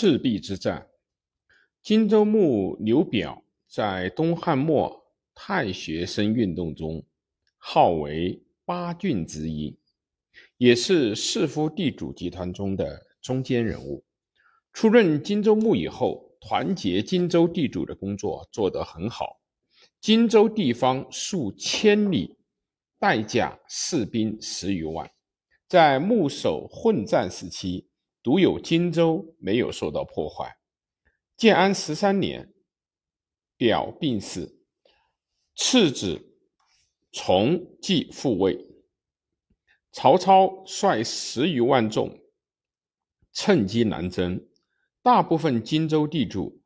赤壁之战。荆州牧刘表在东汉末太学生运动中，号为八郡之一，也是士夫地主集团中的中坚人物。出任荆州牧以后，团结荆州地主的工作做得很好。荆州地方数千里，带甲士兵十余万，在牧守混战时期，独有荆州没有受到破坏。建安十三年，表病逝，次子从继复位。曹操率十余万众趁机南征，大部分荆州地主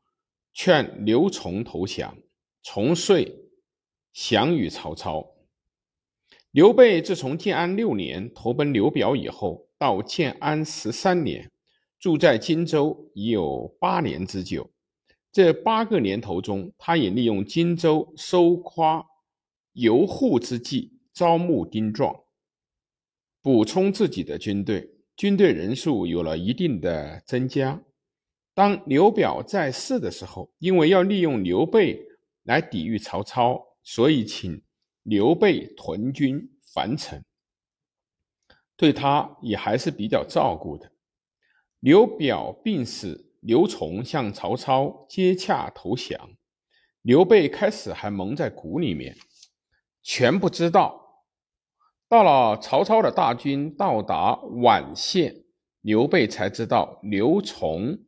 劝刘崇投降，崇遂降与曹操。刘备自从建安六年投奔刘表以后，到建安十三年。住在荆州已有八年之久，这八个年头中，他也利用荆州收夸游户之际，招募丁壮，补充自己的军队。军队人数有了一定的增加。当刘表在世的时候，因为要利用刘备来抵御曹操，所以请刘备屯军樊城，对他也还是比较照顾的。刘表病死，刘琮向曹操接洽投降。刘备开始还蒙在鼓里面，全不知道。到了曹操的大军到达宛县，刘备才知道刘琮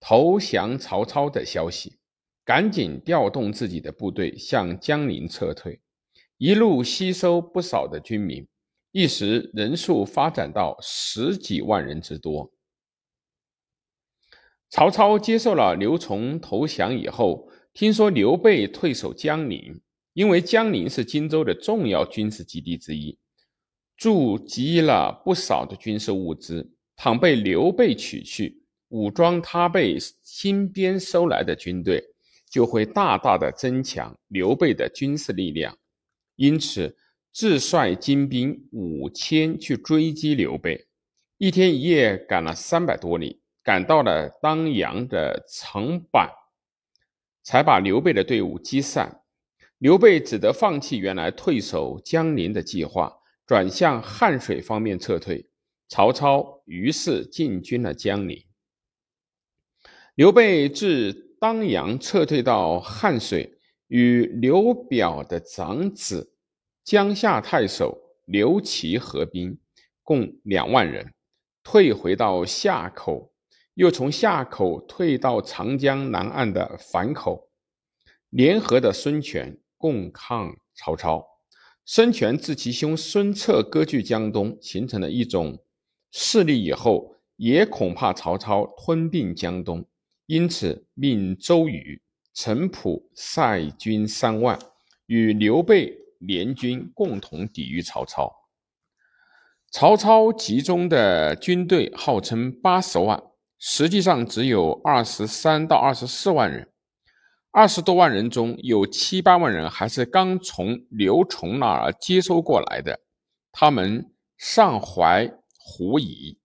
投降曹操的消息，赶紧调动自己的部队向江陵撤退，一路吸收不少的军民，一时人数发展到十几万人之多。曹操接受了刘琮投降以后，听说刘备退守江陵，因为江陵是荆州的重要军事基地之一，驻集了不少的军事物资。倘被刘备取去，武装他被新编收来的军队，就会大大的增强刘备的军事力量。因此，自率精兵五千去追击刘备，一天一夜赶了三百多里。赶到了当阳的城板，才把刘备的队伍击散。刘备只得放弃原来退守江陵的计划，转向汉水方面撤退。曹操于是进军了江陵。刘备自当阳撤退到汉水，与刘表的长子江夏太守刘琦合兵，共两万人，退回到夏口。又从夏口退到长江南岸的樊口，联合的孙权共抗曹操。孙权自其兄孙策割据江东，形成了一种势力以后，也恐怕曹操吞并江东，因此命周瑜、陈普率军三万，与刘备联军共同抵御曹操。曹操集中的军队号称八十万。实际上只有二十三到二十四万人，二十多万人中有七八万人还是刚从刘琮那儿接收过来的，他们尚怀狐疑。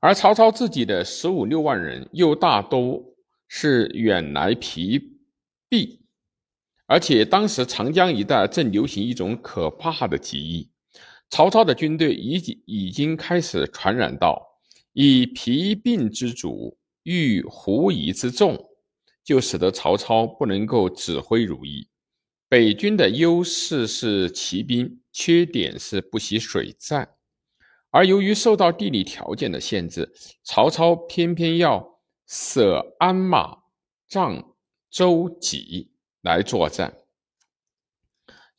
而曹操自己的十五六万人又大都是远来疲弊，而且当时长江一带正流行一种可怕的疾疫，曹操的军队已已经开始传染到。以疲病之主，遇狐疑之众，就使得曹操不能够指挥如意。北军的优势是骑兵，缺点是不习水战，而由于受到地理条件的限制，曹操偏偏要舍鞍马、仗舟楫来作战。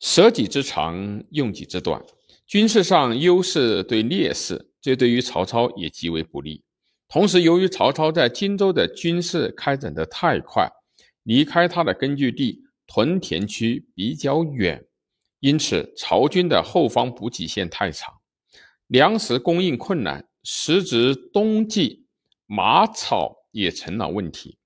舍己之长，用己之短，军事上优势对劣势。这对于曹操也极为不利。同时，由于曹操在荆州的军事开展的太快，离开他的根据地屯田区比较远，因此曹军的后方补给线太长，粮食供应困难，时值冬季，马草也成了问题。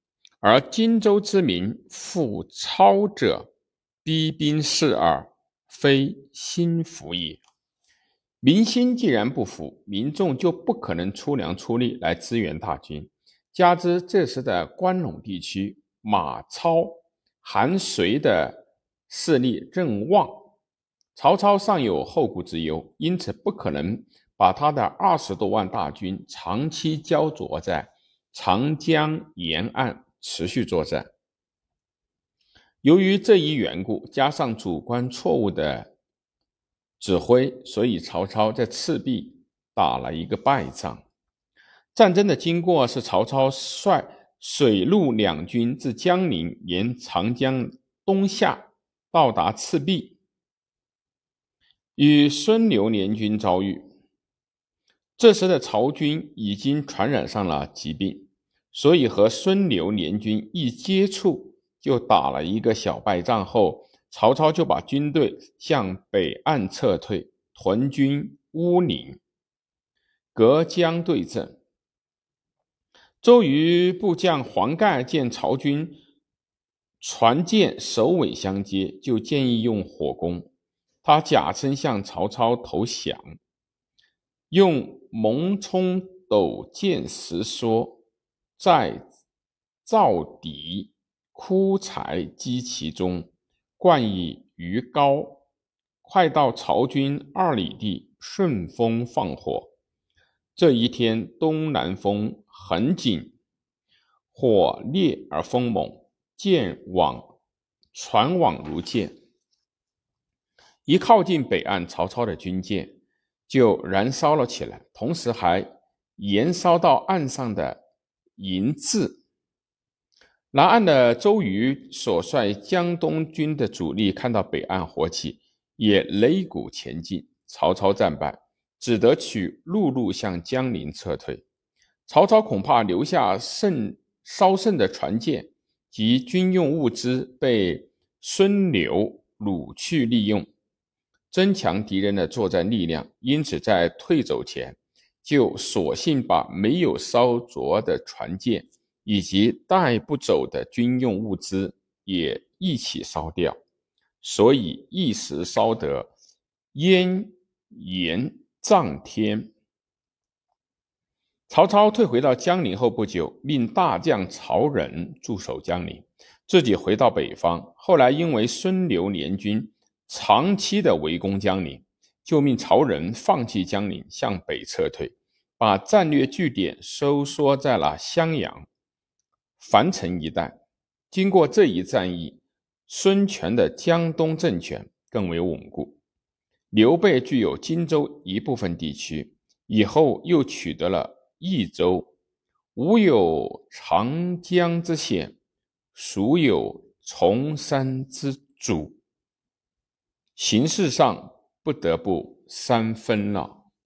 而荆州之民复操者，逼兵视耳，非心服也。民心既然不服，民众就不可能出粮出力来支援大军。加之这时的关陇地区马超、韩遂的势力正旺，曹操尚有后顾之忧，因此不可能把他的二十多万大军长期焦灼在长江沿岸持续作战。由于这一缘故，加上主观错误的指挥，所以曹操在赤壁打了一个败仗。战争的经过是曹操率水陆两军自江陵沿长江东下，到达赤壁，与孙刘联军遭遇。这时的曹军已经传染上了疾病，所以和孙刘联军一接触。就打了一个小败仗后，曹操就把军队向北岸撤退，屯军乌岭，隔江对阵。周瑜部将黄盖见曹军船舰首尾相接，就建议用火攻。他假称向曹操投降，用蒙冲斗箭时说，在造底。枯柴积其中，灌以鱼膏。快到曹军二里地，顺风放火。这一天，东南风很紧，火烈而风猛，箭网船网如箭。一靠近北岸，曹操的军舰就燃烧了起来，同时还延烧到岸上的银质。南岸的周瑜所率江东军的主力看到北岸火起，也擂鼓前进。曹操战败，只得取陆路向江陵撤退。曹操恐怕留下剩稍剩的船舰及军用物资被孙刘掳去利用，增强敌人的作战力量，因此在退走前就索性把没有烧着的船舰。以及带不走的军用物资也一起烧掉，所以一时烧得烟炎瘴天。曹操退回到江陵后不久，命大将曹仁驻守江陵，自己回到北方。后来因为孙刘联军长期的围攻江陵，就命曹仁放弃江陵，向北撤退，把战略据点收缩在了襄阳。樊城一带，经过这一战役，孙权的江东政权更为稳固。刘备具有荆州一部分地区，以后又取得了益州，吴有长江之险，蜀有崇山之主，形势上不得不三分了。